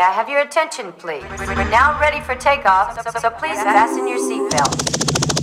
May I have your attention, please? We're now ready for takeoff, so, please fasten your seatbelt.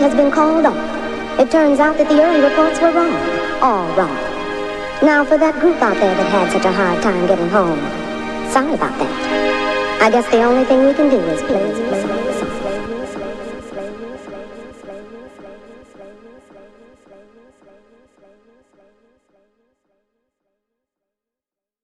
Has been called off. It turns out that the early reports were wrong. All wrong. Now, for that group out there that had such a hard time getting home, sorry about that. I guess the only thing we can do is play, play.